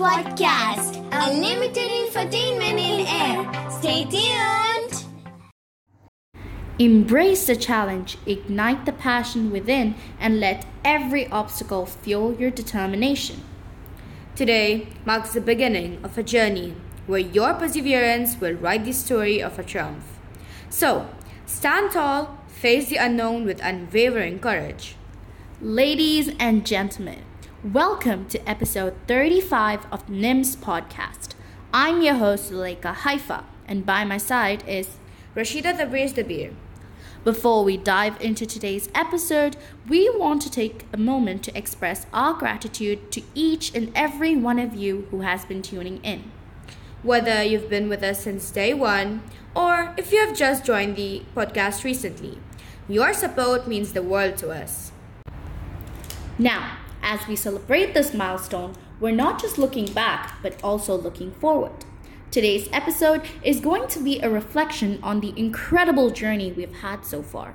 Podcast, unlimited infotainment in air. Stay tuned. Embrace the challenge, ignite the passion within, and let every obstacle fuel your determination. Today marks the beginning of a journey where your perseverance will write the story of a triumph. So, stand tall, face the unknown with unwavering courage. Ladies and gentlemen, welcome to episode 35 of NIMS podcast. I'm your host, Zuleika Haifa, and by my side is Rashida Tabriz Dabir. Before we dive into today's episode, we want to take a moment to express our gratitude to each and every one of you who has been tuning in. Whether you've been with us since day one or if you have just joined the podcast recently, your support means the world to us. Now, as we celebrate this milestone, we're not just looking back, but also looking forward. Today's episode is going to be a reflection on the incredible journey we've had so far,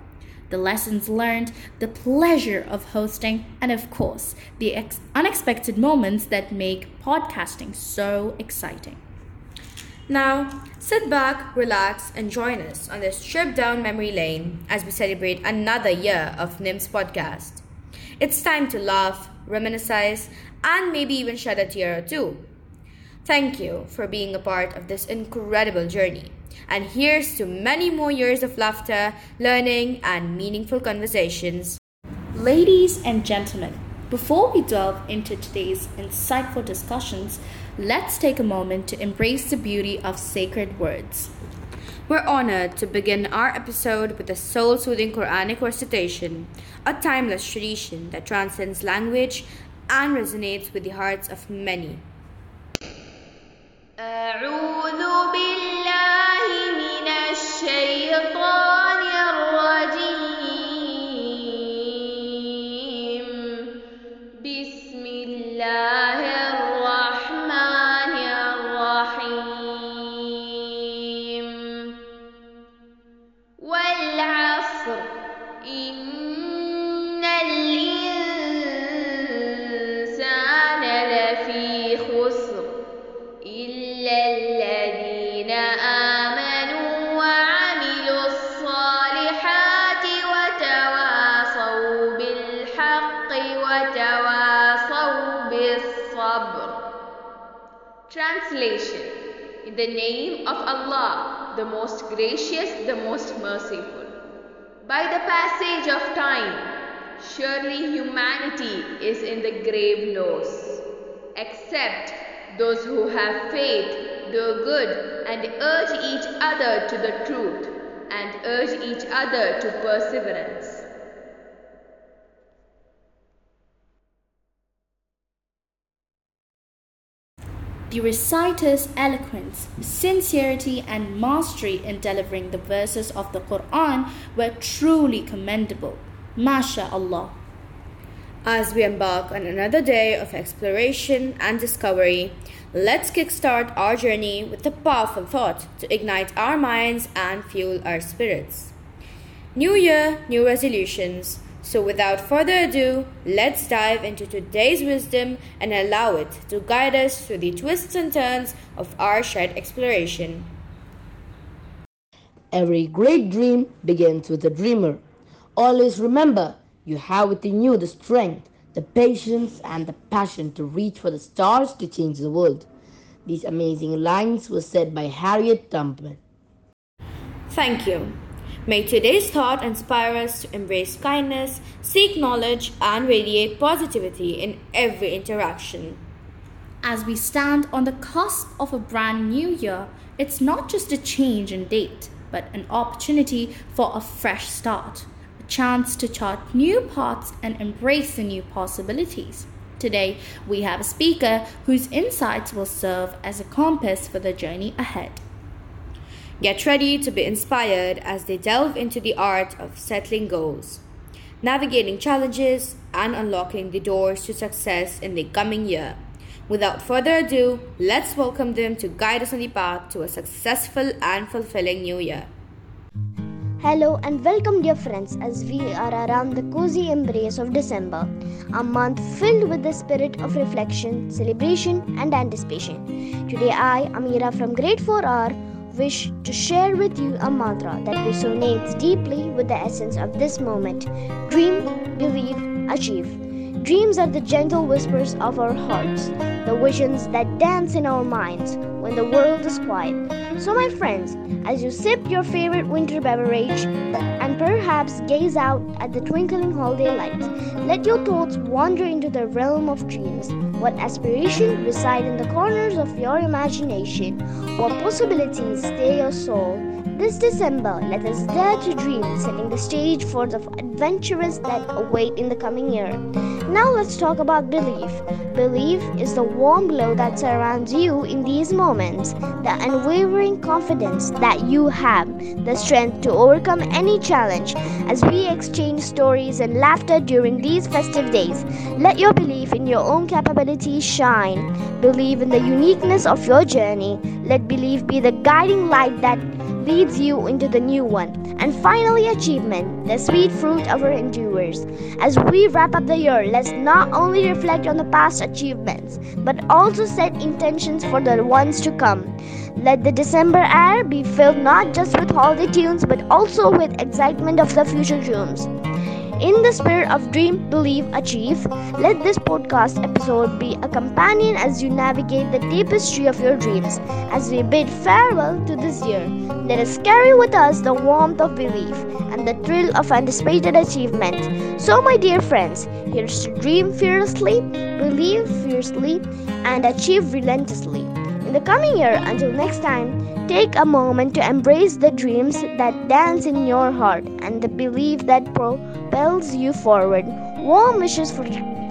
the lessons learned, the pleasure of hosting, and of course, the ex- unexpected moments that make podcasting so exciting. Now, sit back, relax, and join us on this trip down memory lane as we celebrate another year of NIMS podcast. It's time to laugh, reminisce, and maybe even shed a tear or two. Thank you for being a part of this incredible journey. And here's to many more years of laughter, learning, and meaningful conversations. Ladies and gentlemen, before we delve into today's insightful discussions, let's take a moment to embrace the beauty of sacred words. We're honored to begin our episode with a soul soothing Quranic recitation, a timeless tradition that transcends language and resonates with the hearts of many. أعوذ بالله من الشيطان الرجيم the name of Allah, the most gracious, the most merciful. By the passage of time, surely humanity is in the grave loss, except those who have faith, do good, and urge each other to the truth, and urge each other to perseverance. The reciter's eloquence, sincerity, and mastery in delivering the verses of the Quran were truly commendable. MashaAllah. As we embark on another day of exploration and discovery, let's kickstart our journey with a powerful thought to ignite our minds and fuel our spirits. New year, new resolutions. So, without further ado, let's dive into today's wisdom and allow it to guide us through the twists and turns of our shared exploration. Every great dream begins with a dreamer. Always remember, you have within you the strength, the patience, and the passion to reach for the stars to change the world. These amazing lines were said by Harriet Tubman. Thank you. May today's thought inspire us to embrace kindness, seek knowledge, and radiate positivity in every interaction. As we stand on the cusp of a brand new year, it's not just a change in date, but an opportunity for a fresh start, a chance to chart new paths and embrace the new possibilities. Today, we have a speaker whose insights will serve as a compass for the journey ahead. Get ready to be inspired as they delve into the art of settling goals, navigating challenges, and unlocking the doors to success in the coming year. Without further ado, let's welcome them to guide us on the path to a successful and fulfilling new year. Hello and welcome, dear friends, as we are around the cozy embrace of December, a month filled with the spirit of reflection, celebration, and anticipation. Today, I, Amira from Grade 4R, wish to share with you a mantra that resonates deeply with the essence of this moment dream, believe, achieve. Dreams are the gentle whispers of our hearts, the visions that dance in our minds when the world is quiet. So, my friends, as you sip your favorite winter beverage and perhaps gaze out at the twinkling holiday lights, let your thoughts wander into the realm of dreams. What aspirations reside in the corners of your imagination? What possibilities stay your soul? This December, let us dare to dream, setting the stage for the adventures that await in the coming year. Now, let's talk about belief. Belief is the warm glow that surrounds you in these moments, the unwavering confidence that you have, the strength to overcome any challenge. As we exchange stories and laughter during these festive days, let your belief in your own capabilities shine. Believe in the uniqueness of your journey. Let belief be the guiding light that leads you into the new one. And finally, achievement, the sweet fruit of our endurers. As we wrap up the year, let's not only reflect on the past achievements, but also set intentions for the ones to come. Let the December air be filled not just with holiday tunes, but also with excitement of the future dreams. In the spirit of dream, believe, achieve, let this podcast episode be a companion as you navigate the tapestry of your dreams. As we bid farewell to this year, let us carry with us the warmth of belief and the thrill of anticipated achievement. So, my dear friends, here's to dream fearlessly, believe fiercely, and achieve relentlessly. The coming year, until next time, Take a moment to embrace the dreams that dance in your heart and the belief that propels you forward. Warm wishes for,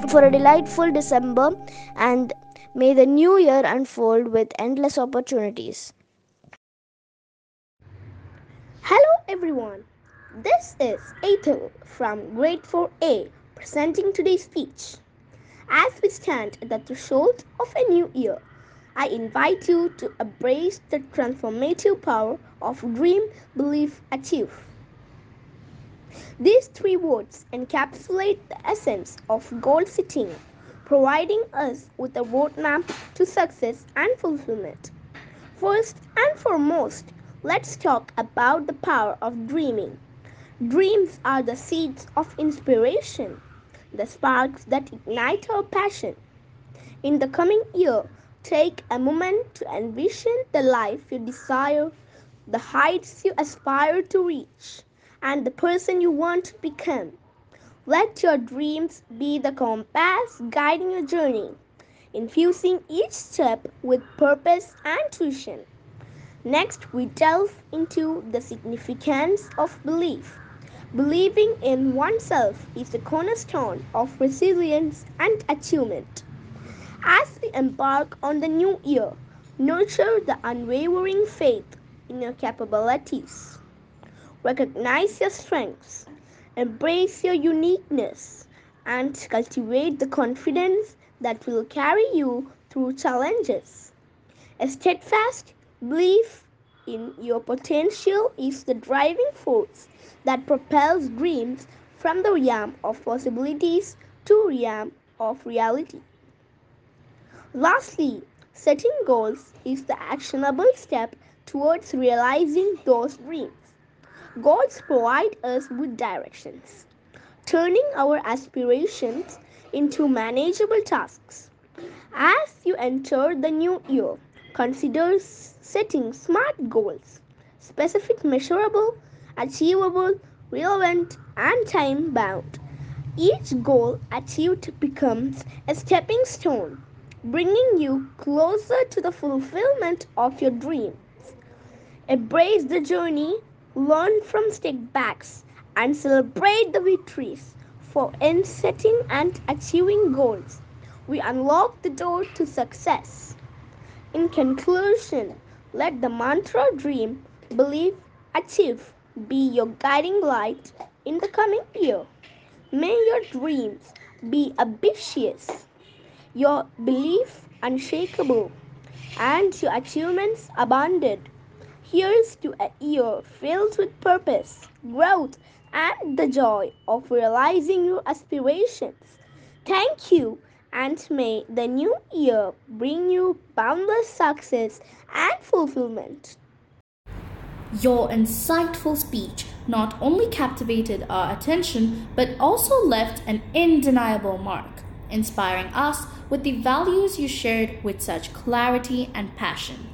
for a delightful December and may the new year unfold with endless opportunities. Hello everyone. This is Atul from Grade 4A presenting today's speech. As we stand at the threshold of a new year, I invite you to embrace the transformative power of dream, believe, achieve. These three words encapsulate the essence of goal setting, providing us with a roadmap to success and fulfillment. First and foremost, let's talk about the power of dreaming. Dreams are the seeds of inspiration, the sparks that ignite our passion. In the coming year, Take a moment to envision the life you desire, the heights you aspire to reach, and the person you want to become. Let your dreams be the compass guiding your journey, infusing each step with purpose and tuition. Next, we delve into the significance of belief. Believing in oneself is the cornerstone of resilience and achievement. As we embark on the new year, nurture the unwavering faith in your capabilities. Recognize your strengths, embrace your uniqueness, and cultivate the confidence that will carry you through challenges. A steadfast belief in your potential is the driving force that propels dreams from the realm of possibilities to realm of reality. Lastly, setting goals is the actionable step towards realizing those dreams. Goals provide us with directions, turning our aspirations into manageable tasks. As you enter the new year, consider setting smart goals, specific, measurable, achievable, relevant, and time bound. Each goal achieved becomes a stepping stone bringing you closer to the fulfillment of your dreams. Embrace the journey, learn from setbacks, and celebrate the victories. For in setting and achieving goals, we unlock the door to success. In conclusion, let the mantra dream, believe, achieve be your guiding light in the coming year. May your dreams be ambitious your belief unshakable, and your achievements abundant. Here's to a year filled with purpose, growth, and the joy of realizing your aspirations. Thank you, and may the new year bring you boundless success and fulfillment. Your insightful speech not only captivated our attention but also left an undeniable mark, inspiring us with the values you shared with such clarity and passion.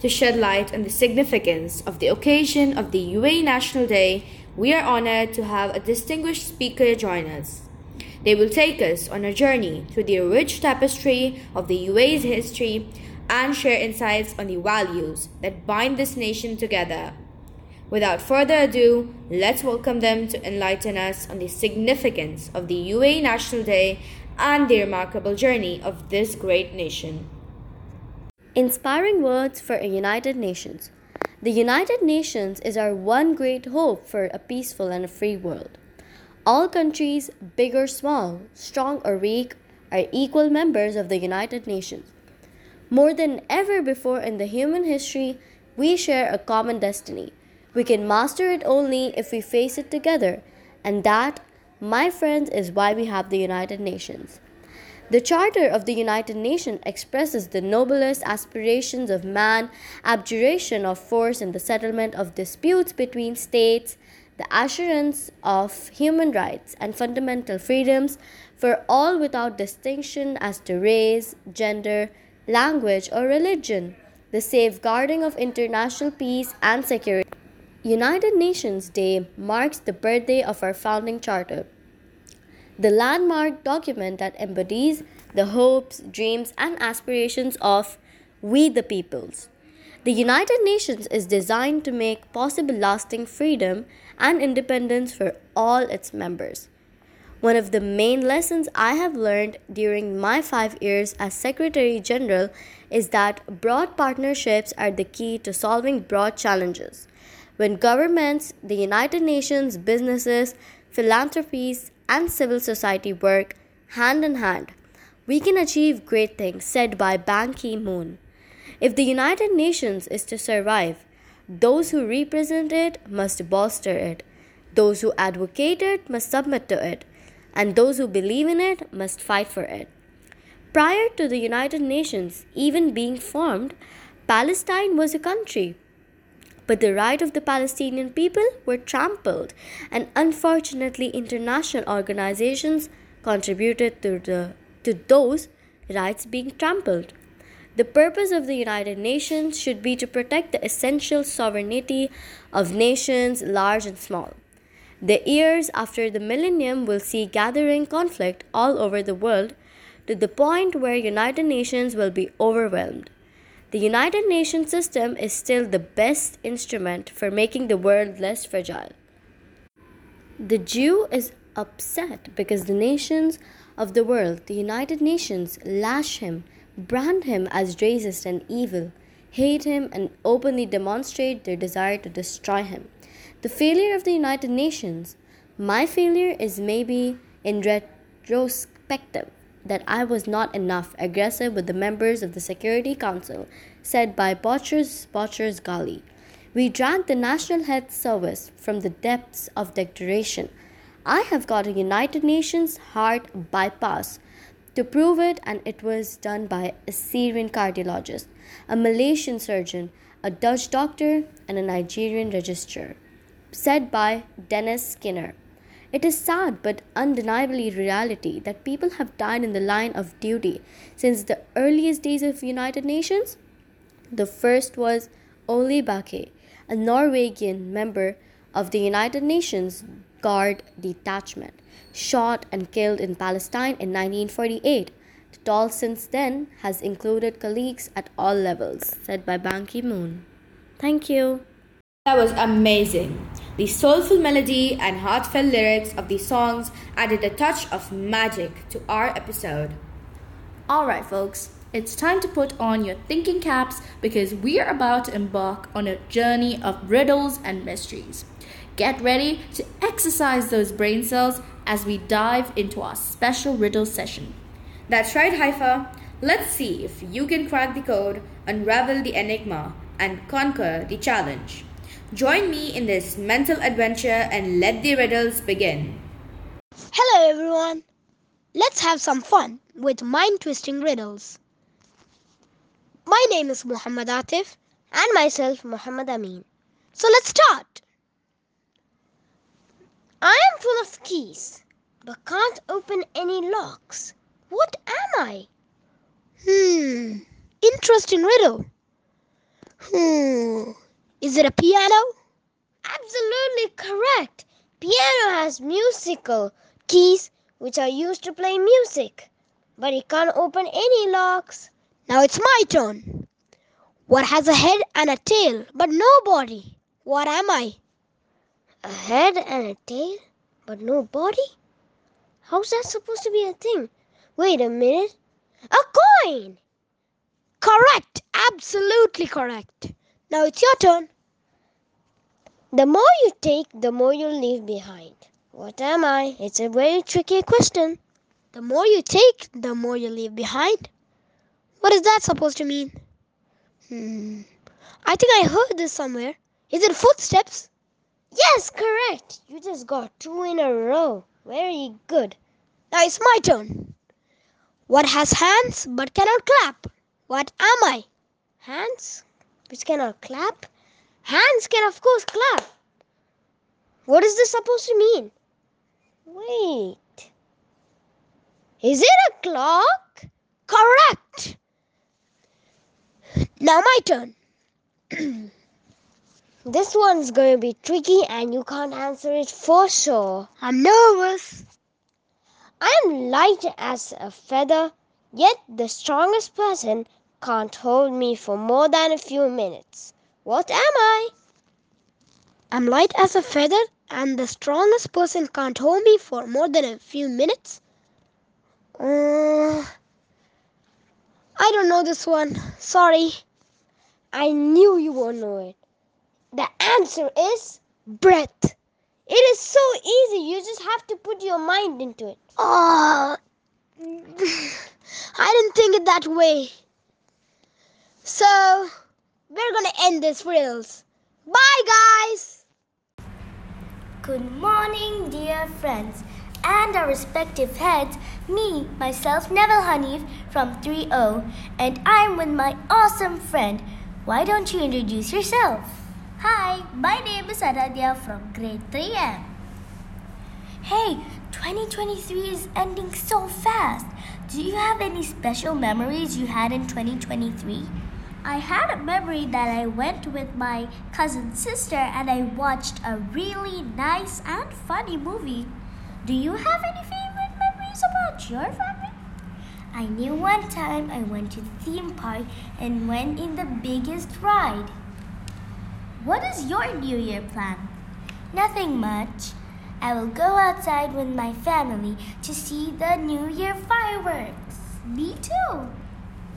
To shed light on the significance of the occasion of the UAE National Day, we are honored to have a distinguished speaker join us. They will take us on a journey through the rich tapestry of the UAE's history and share insights on the values that bind this nation together. Without further ado, let's welcome them to enlighten us on the significance of the UAE National Day and the remarkable journey of this great nation. Inspiring words for a United Nations. The United Nations is our one great hope for a peaceful and a free world. All countries, big or small, strong or weak, are equal members of the United Nations. More than ever before in the human history, we share a common destiny. We can master it only if we face it together, and that, my friends, is why we have the United Nations. The Charter of the United Nations expresses the noblest aspirations of man, abjuration of force in the settlement of disputes between states, the assurance of human rights and fundamental freedoms for all without distinction as to race, gender, language, or religion, the safeguarding of international peace and security. United Nations Day marks the birthday of our founding charter, the landmark document that embodies the hopes, dreams, and aspirations of we the peoples. The United Nations is designed to make possible lasting freedom and independence for all its members. One of the main lessons I have learned during my five years as Secretary General is that broad partnerships are the key to solving broad challenges. When governments, the United Nations, businesses, philanthropies, and civil society work hand in hand, we can achieve great things, said by Ban Ki moon. If the United Nations is to survive, those who represent it must bolster it, those who advocate it must submit to it and those who believe in it must fight for it. Prior to the United Nations even being formed, Palestine was a country. But the rights of the Palestinian people were trampled, and unfortunately, international organizations contributed to, the, to those rights being trampled. The purpose of the United Nations should be to protect the essential sovereignty of nations, large and small. The years after the millennium will see gathering conflict all over the world to the point where United Nations will be overwhelmed. The United Nations system is still the best instrument for making the world less fragile. The Jew is upset because the nations of the world, the United Nations, lash him, brand him as racist and evil, hate him, and openly demonstrate their desire to destroy him. The failure of the United Nations, my failure is maybe in retrospective that I was not enough aggressive with the members of the Security Council, said by Botchers Boutros Ghali. We dragged the National Health Service from the depths of degradation. I have got a United Nations heart bypass to prove it, and it was done by a Syrian cardiologist, a Malaysian surgeon, a Dutch doctor, and a Nigerian registrar said by Dennis Skinner. It is sad but undeniably reality that people have died in the line of duty since the earliest days of United Nations. The first was Ole Bakke, a Norwegian member of the United Nations Guard Detachment, shot and killed in Palestine in 1948. The toll since then has included colleagues at all levels, said by Ban Ki moon. Thank you. That was amazing. The soulful melody and heartfelt lyrics of these songs added a touch of magic to our episode. Alright, folks, it's time to put on your thinking caps because we are about to embark on a journey of riddles and mysteries. Get ready to exercise those brain cells as we dive into our special riddle session. That's right, Haifa. Let's see if you can crack the code, unravel the enigma, and conquer the challenge. Join me in this mental adventure and let the riddles begin. Hello, everyone. Let's have some fun with mind twisting riddles. My name is Muhammad Atif and myself, Muhammad Amin. So let's start. I am full of keys, but can't open any locks. What am I? Hmm, interesting riddle. Hmm, is it a piano? Absolutely correct. Piano has musical keys which are used to play music, but it can't open any locks. Now it's my turn. What has a head and a tail but no body? What am I? A head and a tail, but no body? How's that supposed to be a thing? Wait a minute. A coin! Correct! Absolutely correct. Now it's your turn. The more you take, the more you leave behind. What am I? It's a very tricky question. The more you take, the more you leave behind. What is that supposed to mean? Hmm. I think I heard this somewhere. Is it footsteps? Yes, correct. You just got two in a row. Very good. Now it's my turn. What has hands but cannot clap? What am I? Hands which cannot clap? Hands can, of course, clap. What is this supposed to mean? Wait. Is it a clock? Correct. Now my turn. this one's going to be tricky and you can't answer it for sure. I'm nervous. I am light as a feather, yet the strongest person can't hold me for more than a few minutes. What am I? I'm light as a feather, and the strongest person can't hold me for more than a few minutes. Uh, I don't know this one. Sorry. I knew you won't know it. The answer is breath. It is so easy. You just have to put your mind into it. Oh, I didn't think it that way. So, we're gonna end this reels. Bye, guys. Good morning, dear friends, and our respective heads. Me, myself, Neville Hanif from 3O, and I'm with my awesome friend. Why don't you introduce yourself? Hi, my name is Anadia from grade 3M. Hey, 2023 is ending so fast. Do you have any special memories you had in 2023? I had a memory that I went with my cousin's sister and I watched a really nice and funny movie. Do you have any favorite memories about your family? I knew one time I went to the theme park and went in the biggest ride. What is your New Year plan? Nothing much. I will go outside with my family to see the New Year fireworks. Me too.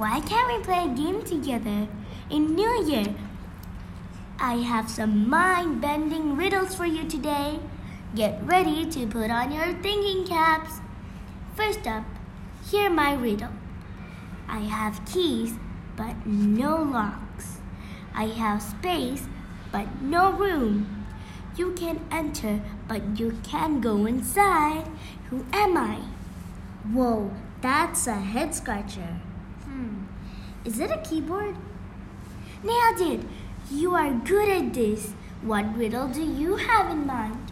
Why can't we play a game together in New Year? I have some mind bending riddles for you today. Get ready to put on your thinking caps. First up, hear my riddle. I have keys, but no locks. I have space, but no room. You can enter, but you can't go inside. Who am I? Whoa, that's a head scratcher. Is it a keyboard? Nailed it! You are good at this. What riddle do you have in mind?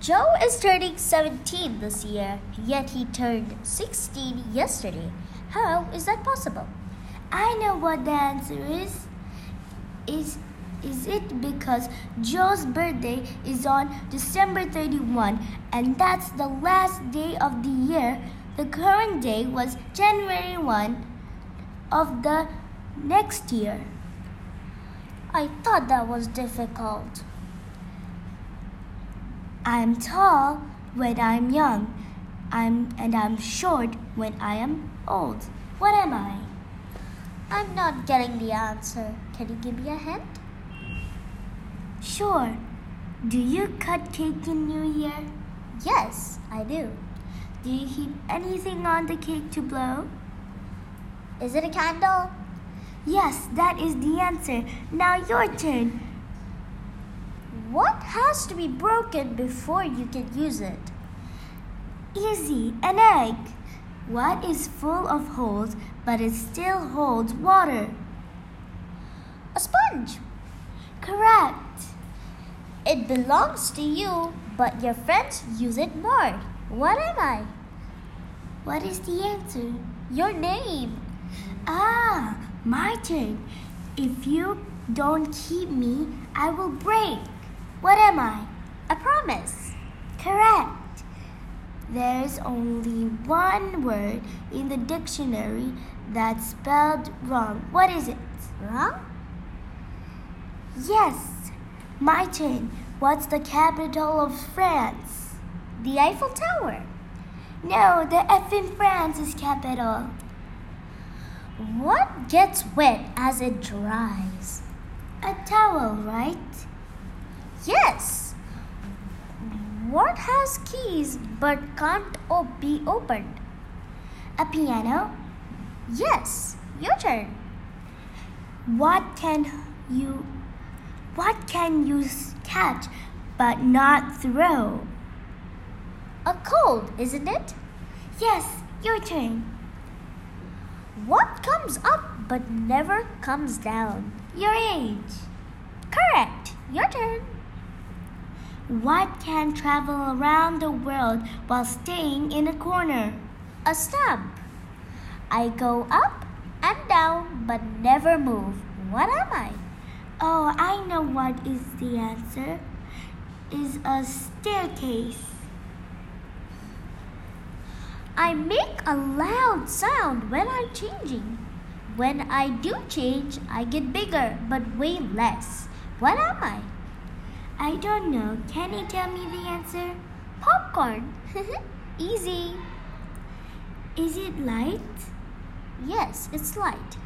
Joe is turning 17 this year, yet he turned 16 yesterday. How is that possible? I know what the answer is. Is is it because Joe's birthday is on December 31 and that's the last day of the year? The current day was January 1 of the next year. I thought that was difficult. I'm tall when I'm young. I'm and I'm short when I am old. What am I? I'm not getting the answer. Can you give me a hint? Sure. Do you cut cake in New Year? Yes, I do. Do you heat anything on the cake to blow? Is it a candle? Yes, that is the answer. Now your turn. What has to be broken before you can use it? Easy, an egg. What is full of holes but it still holds water? A sponge. Correct. It belongs to you, but your friends use it more. What am I? What is the answer? Your name. Ah, my turn. If you don't keep me, I will break. What am I? A promise. Correct. There's only one word in the dictionary that's spelled wrong. What is it? Wrong? Yes. My turn. What's the capital of France? The Eiffel Tower. No, the F in France is capital. What gets wet as it dries? A towel, right? Yes. What has keys but can't op- be opened? A piano? Yes. Your turn. What can you what can you catch but not throw? A cold, isn't it? Yes, your turn. What comes up but never comes down? Your age. Correct. Your turn. What can travel around the world while staying in a corner? A stump. I go up and down but never move. What am I? Oh, I know what is the answer. Is a staircase. I make a loud sound when I'm changing. When I do change, I get bigger but weigh less. What am I? I don't know. Can you tell me the answer? Popcorn. Easy. Is it light? Yes, it's light.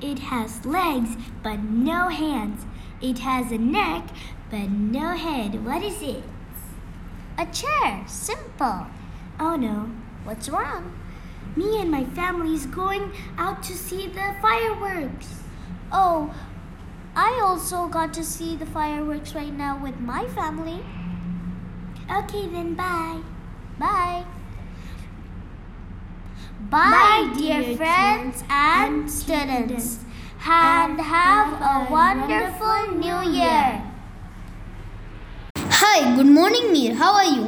It has legs but no hands. It has a neck but no head. What is it? A chair. Simple. Oh no. What's wrong? Me and my family is going out to see the fireworks. Oh, I also got to see the fireworks right now with my family. Okay, then bye. Bye. Bye, dear friends and students. And have a wonderful new year. Hi, good morning, Mir. How are you?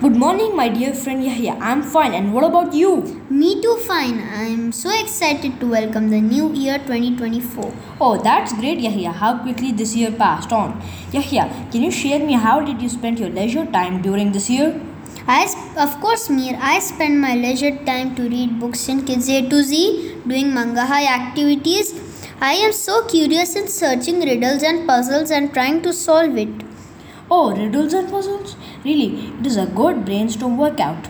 Good morning, my dear friend Yahya. I'm fine. And what about you? Me too, fine. I'm so excited to welcome the new year 2024. Oh, that's great, Yahya. How quickly this year passed on. Yahya, can you share me how did you spend your leisure time during this year? I, sp- of course, Mir. I spend my leisure time to read books in Kids A to Z, doing Mangahigh activities. I am so curious in searching riddles and puzzles and trying to solve it. Oh, riddles and puzzles? Really, it is a good brainstorm workout.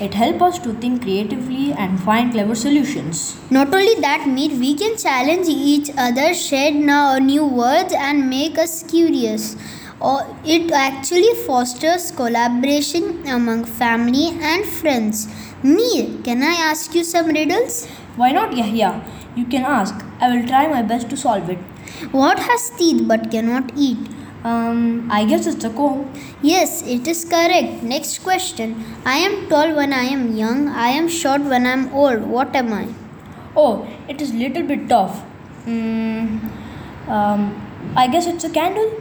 It helps us to think creatively and find clever solutions. Not only that, Mir, we can challenge each other, share now new words, and make us curious. Or it actually fosters collaboration among family and friends. Mir, can I ask you some riddles? Why not, Yahya? You can ask. I will try my best to solve it. What has teeth but cannot eat? Um, I guess it's a comb. Yes, it is correct. Next question. I am tall when I am young. I am short when I am old. What am I? Oh, it is little bit tough. Mm, um, I guess it's a candle.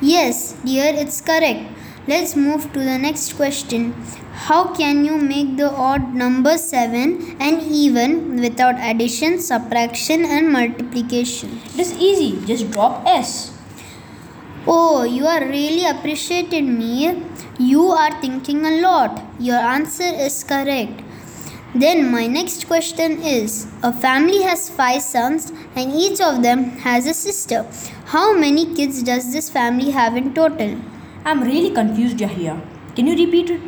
Yes, dear, it's correct. Let's move to the next question. How can you make the odd number 7 and even without addition, subtraction, and multiplication? It is easy. Just drop S. Oh, you are really appreciating me. You are thinking a lot. Your answer is correct. Then, my next question is A family has five sons and each of them has a sister. How many kids does this family have in total? I'm really confused, Yahya. Can you repeat it?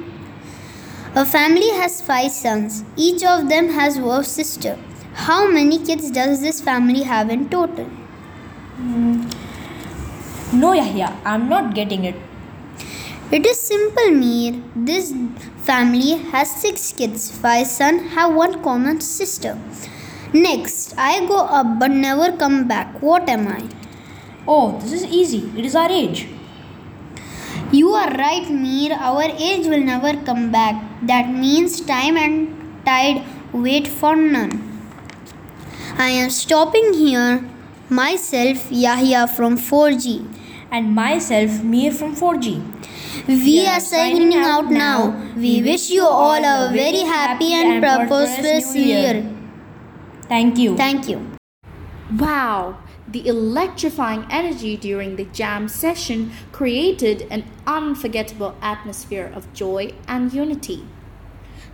A family has five sons. Each of them has one sister. How many kids does this family have in total? Mm. No, Yahya, I'm not getting it. It is simple, Mir. This family has six kids. Five sons have one common sister. Next, I go up but never come back. What am I? Oh, this is easy. It is our age. You are right, Mir. Our age will never come back. That means time and tide wait for none. I am stopping here. Myself, Yahya from 4G. And myself, Mir from 4G. We are signing out now. We wish you all a very happy and prosperous new year. Thank you. Thank you. Wow! The electrifying energy during the jam session created an unforgettable atmosphere of joy and unity.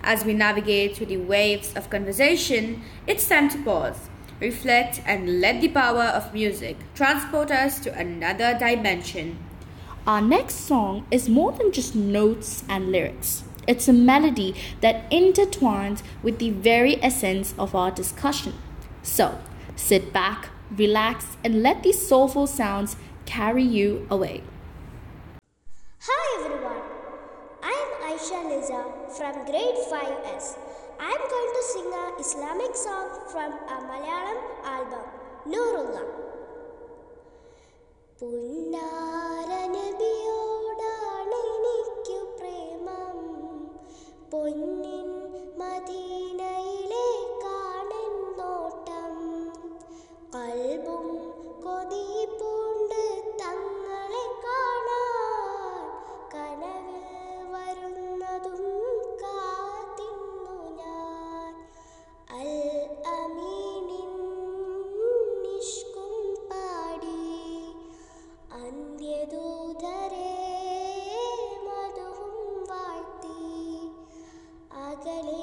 As we navigate through the waves of conversation, it's time to pause, reflect, and let the power of music transport us to another dimension. Our next song is more than just notes and lyrics. It's a melody that intertwines with the very essence of our discussion. So, sit back, relax, and let these soulful sounds carry you away. Hi everyone, I am Aisha Liza from grade 5S. I'm going to sing a Islamic song from a Malayalam album, Noorullah. പുന്നാര നബിയോടാണ് എനിക്കു പ്രേമം പൊന്നിൻ മദീനയിലേക്കാണ് നോട്ടം കൽബും കൊതിപ്പൂണ്ട് തങ്ങളെ കാണാം அல் அமீனின் நிஷ்கும் பாடி அந்தியதூதரே மதுவும் வாழ்த்தி அகலே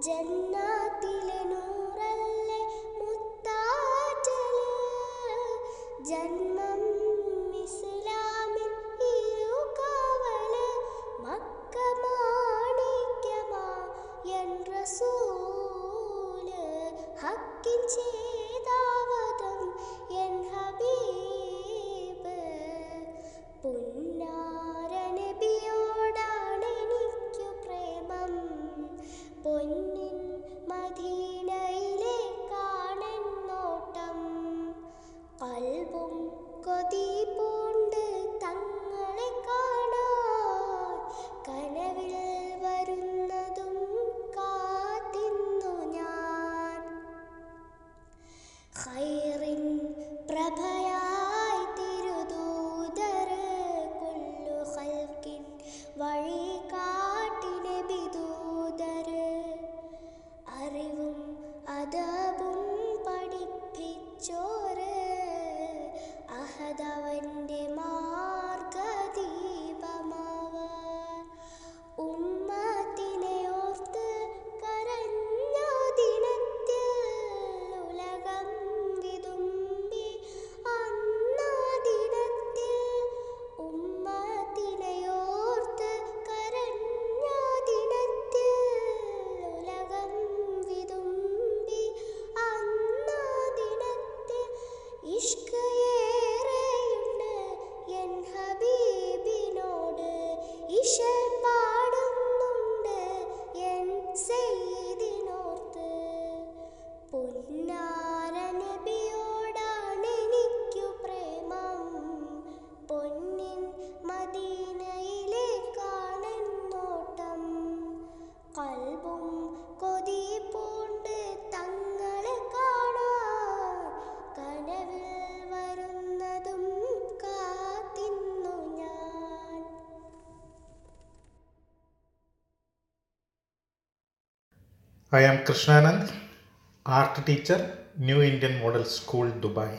Jannah I am Krishnanand art teacher new Indian model school Dubai.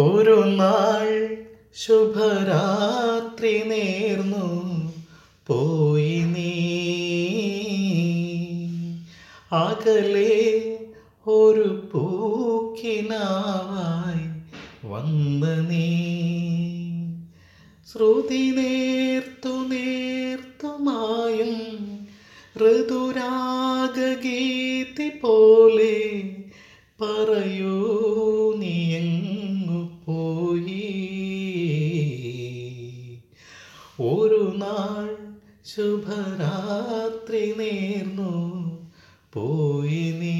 ഒരു നാൾ ശുഭരാത്രി നേർന്നു പോയി നീ. അകലേ പറയൂ നീയങ്ങു പോയി ഒരു നാൾ ശുഭരാത്രി നേർന്നു പോയി നീ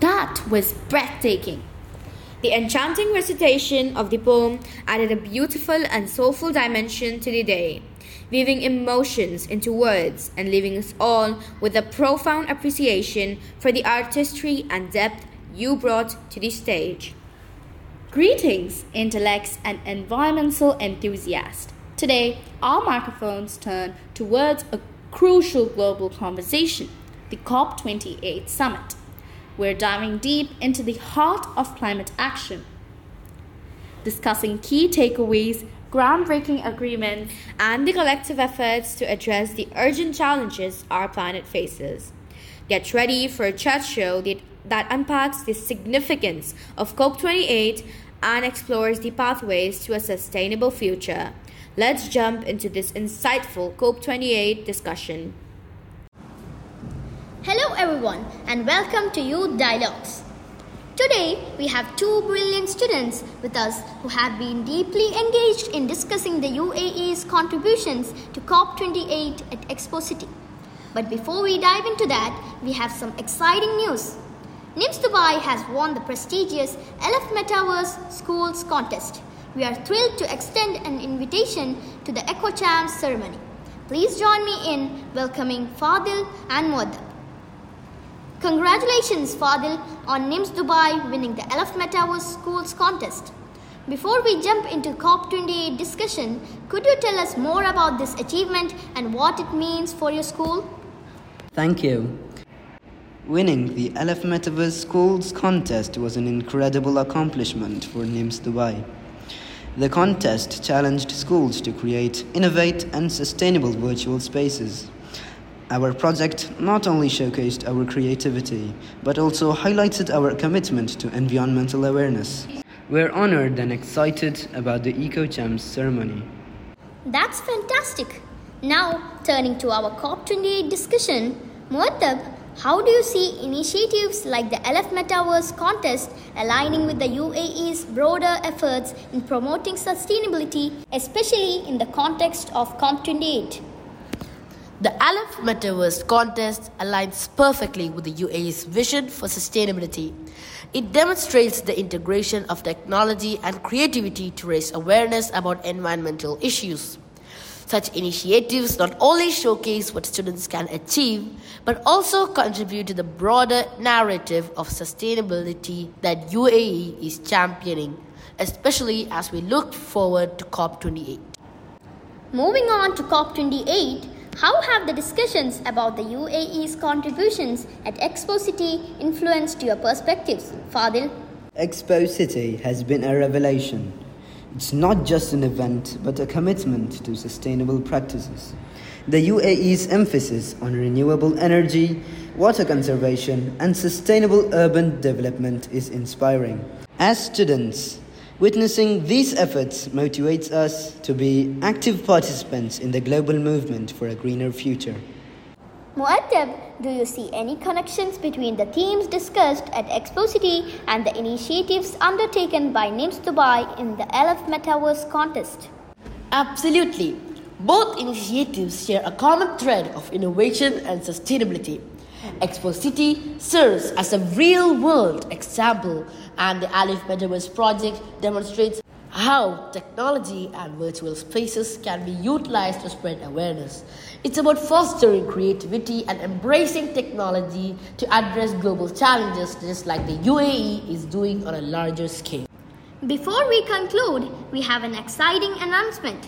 That was breathtaking. The enchanting recitation of the poem added a beautiful and soulful dimension to the day, weaving emotions into words and leaving us all with a profound appreciation for the artistry and depth you brought to the stage. Greetings, intellects and environmental enthusiasts. Today, our microphones turn towards a crucial global conversation the COP28 summit. We're diving deep into the heart of climate action, discussing key takeaways, groundbreaking agreements, and the collective efforts to address the urgent challenges our planet faces. Get ready for a chat show that, that unpacks the significance of COP28 and explores the pathways to a sustainable future. Let's jump into this insightful COP28 discussion. Hello, everyone, and welcome to Youth Dialogues. Today, we have two brilliant students with us who have been deeply engaged in discussing the UAE's contributions to COP28 at Expo City. But before we dive into that, we have some exciting news. NIMS Dubai has won the prestigious Elf Metaverse Schools contest. We are thrilled to extend an invitation to the EcoChamps ceremony. Please join me in welcoming Fadil and Muaddab. Congratulations, Fadil, on NIMS Dubai winning the Elf Metaverse Schools contest. Before we jump into COP28 discussion, could you tell us more about this achievement and what it means for your school? Thank you. Winning the LF Metaverse Schools contest was an incredible accomplishment for NIMS Dubai. The contest challenged schools to create, innovate, and sustainable virtual spaces. Our project not only showcased our creativity, but also highlighted our commitment to environmental awareness. We're honored and excited about the EcoChamps ceremony. That's fantastic. Now, turning to our COP28 discussion, Muattab, how do you see initiatives like the LF Metaverse contest aligning with the UAE's broader efforts in promoting sustainability, especially in the context of COP28? The Aleph Metaverse contest aligns perfectly with the UAE's vision for sustainability. It demonstrates the integration of technology and creativity to raise awareness about environmental issues. Such initiatives not only showcase what students can achieve, but also contribute to the broader narrative of sustainability that UAE is championing, especially as we look forward to COP28. Moving on to COP28, how have the discussions about the UAE's contributions at Expo City influenced your perspectives, Fadil? Expo City has been a revelation. It's not just an event, but a commitment to sustainable practices. The UAE's emphasis on renewable energy, water conservation, and sustainable urban development is inspiring. As students, witnessing these efforts motivates us to be active participants in the global movement for a greener future. Muattab, do you see any connections between the themes discussed at Expo City and the initiatives undertaken by NIMS Dubai in the LF Metaverse contest? Absolutely. Both initiatives share a common thread of innovation and sustainability. Expo City serves as a real world example, and the Alif Metaverse project demonstrates how technology and virtual spaces can be utilized to spread awareness. It's about fostering creativity and embracing technology to address global challenges, just like the UAE is doing on a larger scale. Before we conclude, we have an exciting announcement.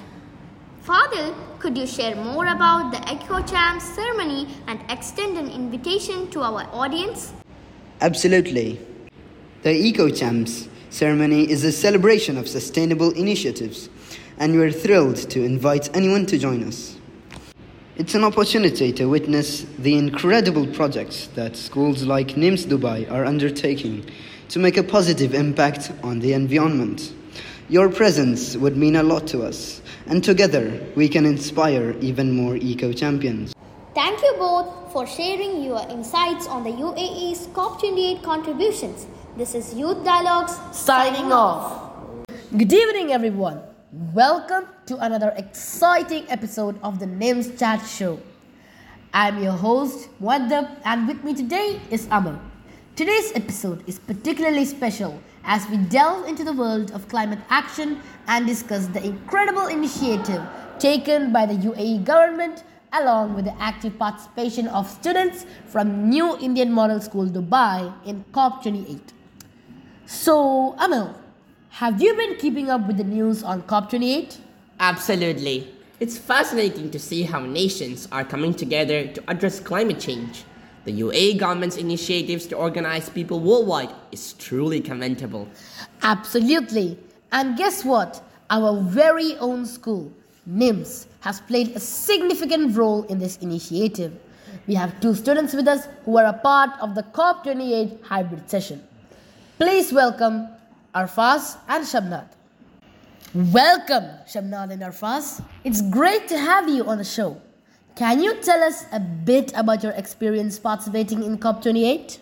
Fadil, could you share more about the EcoChamps ceremony and extend an invitation to our audience? Absolutely. The EcoChamps ceremony is a celebration of sustainable initiatives, and we're thrilled to invite anyone to join us. It's an opportunity to witness the incredible projects that schools like NIMS Dubai are undertaking to make a positive impact on the environment. Your presence would mean a lot to us, and together we can inspire even more eco champions. Thank you both for sharing your insights on the UAE's COP28 contributions. This is Youth Dialogues signing off. Good evening, everyone. Welcome to another exciting episode of the NIMS Chat Show. I'm your host, Muaddab, and with me today is Amal. Today's episode is particularly special as we delve into the world of climate action and discuss the incredible initiative taken by the UAE government along with the active participation of students from New Indian Model School Dubai in COP28. So, Amal, have you been keeping up with the news on COP28? Absolutely. It's fascinating to see how nations are coming together to address climate change. The UAE government's initiatives to organize people worldwide is truly commendable. Absolutely. And guess what? Our very own school, NIMS, has played a significant role in this initiative. We have two students with us who are a part of the COP28 hybrid session. Please welcome Arfaz and Shamnad. Welcome, Shamnad and Arfaz. It's great to have you on the show. Can you tell us a bit about your experience participating in COP28?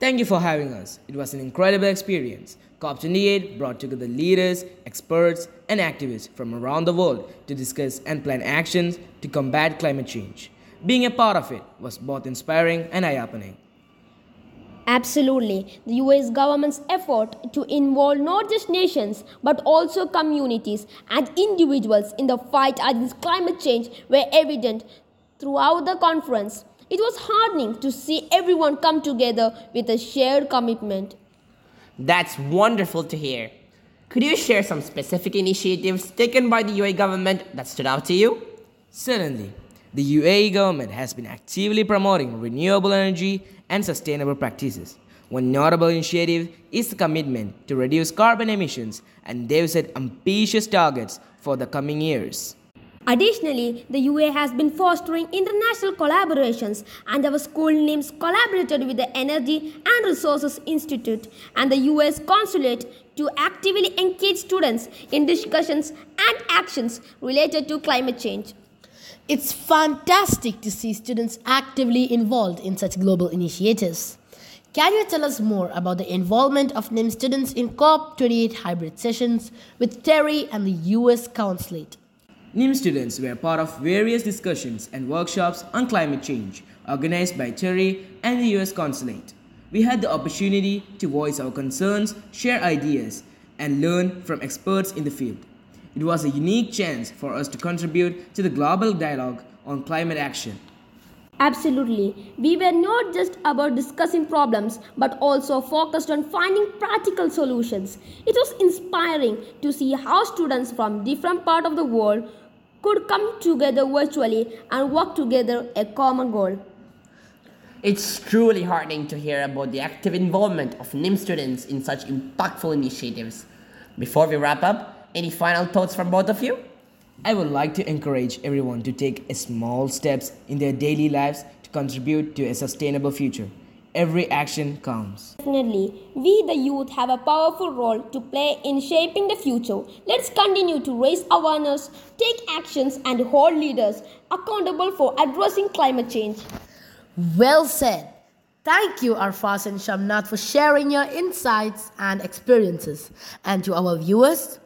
Thank you for having us. It was an incredible experience. COP28 brought together leaders, experts, and activists from around the world to discuss and plan actions to combat climate change. Being a part of it was both inspiring and eye opening. Absolutely. The US government's effort to involve not just nations but also communities and individuals in the fight against climate change were evident throughout the conference. It was heartening to see everyone come together with a shared commitment. That's wonderful to hear. Could you share some specific initiatives taken by the UAE government that stood out to you? Certainly. The UAE government has been actively promoting renewable energy and sustainable practices. One notable initiative is the commitment to reduce carbon emissions, and they've set ambitious targets for the coming years. Additionally, the UAE has been fostering international collaborations, and our school NIMS collaborated with the Energy and Resources Institute and the US Consulate to actively engage students in discussions and actions related to climate change. It's fantastic to see students actively involved in such global initiatives. Can you tell us more about the involvement of NIM students in COP28 hybrid sessions with TERI and the US Consulate? NIM students were part of various discussions and workshops on climate change organized by TERI and the US Consulate. We had the opportunity to voice our concerns, share ideas, and learn from experts in the field. It was a unique chance for us to contribute to the global dialogue on climate action. Absolutely. We were not just about discussing problems but also focused on finding practical solutions. It was inspiring to see how students from different parts of the world could come together virtually and work together a common goal. It's truly heartening to hear about the active involvement of NIM students in such impactful initiatives. Before we wrap up, any final thoughts from both of you? I would like to encourage everyone to take small steps in their daily lives to contribute to a sustainable future. Every action counts. Definitely. We, the youth, have a powerful role to play in shaping the future. Let's continue to raise awareness, take actions, and hold leaders accountable for addressing climate change. Well said. Thank you, Arfaz and Shamnad, for sharing your insights and experiences. And to our viewers,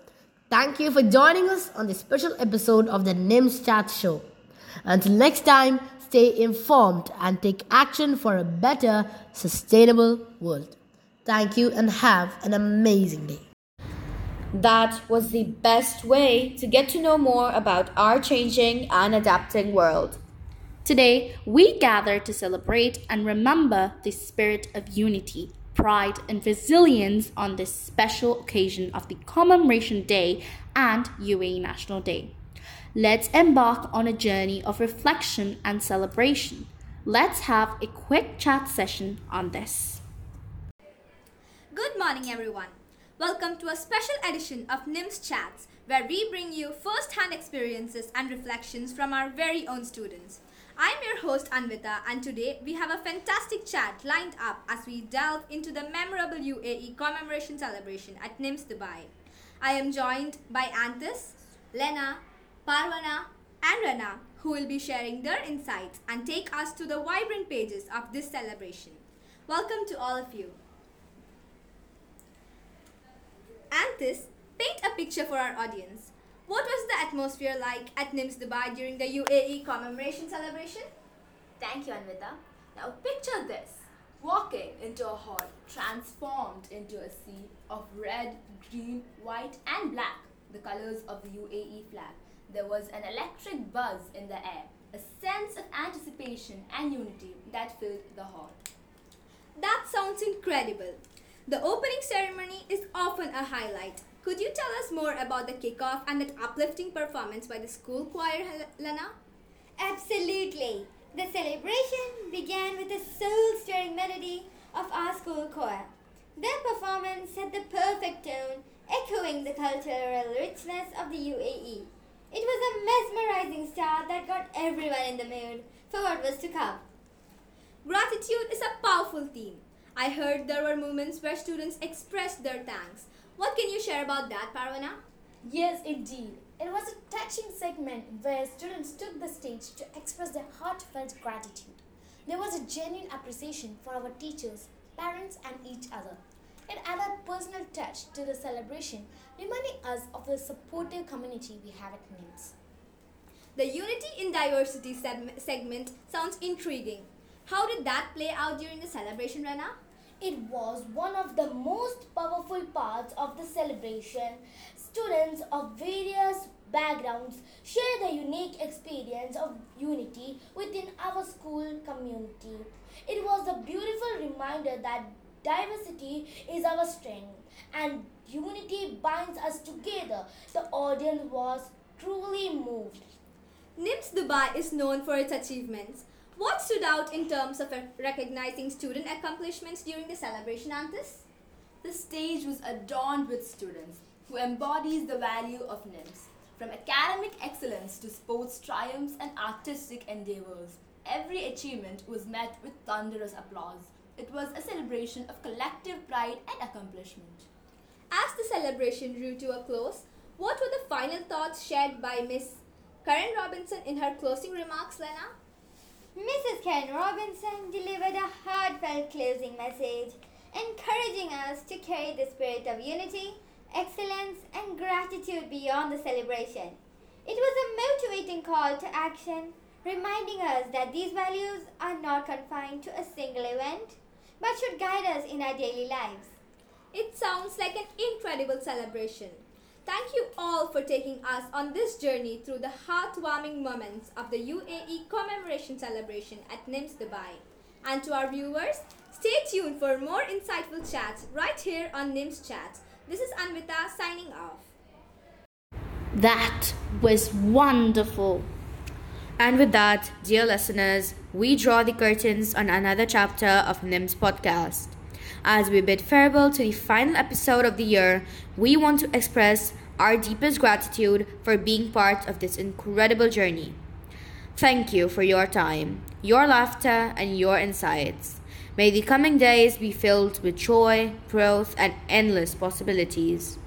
Thank you for joining us on this special episode of the NIMS Chat Show. Until next time, stay informed and take action for a better, sustainable world. Thank you and have an amazing day. That was the best way to get to know more about our changing and adapting world. Today, we gather to celebrate and remember the spirit of unity pride, and resilience on this special occasion of the Commemoration Day and UAE National Day. Let's embark on a journey of reflection and celebration. Let's have a quick chat session on this. Good morning, everyone. Welcome to a special edition of NIMS Chats, where we bring you first hand experiences and reflections from our very own students. I'm your host Anvita, and today we have a fantastic chat lined up as we delve into the memorable UAE commemoration celebration at NIMS Dubai. I am joined by Antis, Lena, Parwana, and Rana, who will be sharing their insights and take us to the vibrant pages of this celebration. Welcome to all of you. Antis, paint a picture for our audience. What was the atmosphere like at NIMS Dubai during the UAE commemoration celebration? Thank you, Anvita. Now picture this walking into a hall transformed into a sea of red, green, white, and black, the colors of the UAE flag. There was an electric buzz in the air, a sense of anticipation and unity that filled the hall. That sounds incredible. The opening ceremony is often a highlight. Could you tell us more about the kickoff and that uplifting performance by the school choir, Lena? Absolutely. The celebration began with a soul-stirring melody of our school choir. Their performance set the perfect tone, echoing the cultural richness of the UAE. It was a mesmerizing start that got everyone in the mood for what was to come. Gratitude is a powerful theme. I heard there were moments where students expressed their thanks. What can you share about that, Parwana? Yes, indeed. It was a touching segment where students took the stage to express their heartfelt gratitude. There was a genuine appreciation for our teachers, parents, and each other. It added personal touch to the celebration, reminding us of the supportive community we have at NIMS. The Unity in Diversity segment sounds intriguing. How did that play out during the celebration, Rana? It was one of the most powerful parts of the celebration. Students of various backgrounds share the unique experience of unity within our school community. It was a beautiful reminder that diversity is our strength and unity binds us together. The audience was truly moved. NIMS Dubai is known for its achievements. What stood out in terms of recognizing student accomplishments during the celebration, Antis? The stage was adorned with students who embodies the value of NIMS. From academic excellence to sports triumphs and artistic endeavors, every achievement was met with thunderous applause. It was a celebration of collective pride and accomplishment. As the celebration drew to a close, what were the final thoughts shared by Miss Karen Robinson in her closing remarks, Lena? Mrs. Karen Robinson delivered a heartfelt closing message, encouraging us to carry the spirit of unity, excellence, and gratitude beyond the celebration. It was a motivating call to action, reminding us that these values are not confined to a single event, but should guide us in our daily lives. It sounds like an incredible celebration. Thank you all for taking us on this journey through the heartwarming moments of the UAE commemoration celebration at NIMS Dubai. And to our viewers, stay tuned for more insightful chats right here on NIMS Chats. This is Anvita signing off. That was wonderful. And with that, dear listeners, we draw the curtains on another chapter of NIMS podcast. As we bid farewell to the final episode of the year, we want to express our deepest gratitude for being part of this incredible journey. Thank you for your time, your laughter, and your insights. May the coming days be filled with joy, growth, and endless possibilities.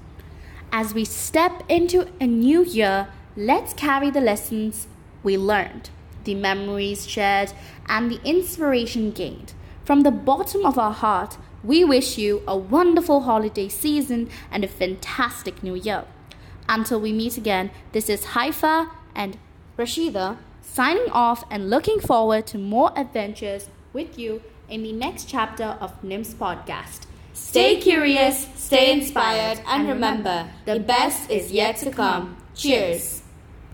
As we step into a new year, let's carry the lessons we learned, the memories shared, and the inspiration gained. From the bottom of our heart, we wish you a wonderful holiday season and a fantastic new year. Until we meet again, this is Haifa and Rashida signing off and looking forward to more adventures with you in the next chapter of NIMS podcast. Stay curious, stay inspired, and remember the best is yet to come. Cheers.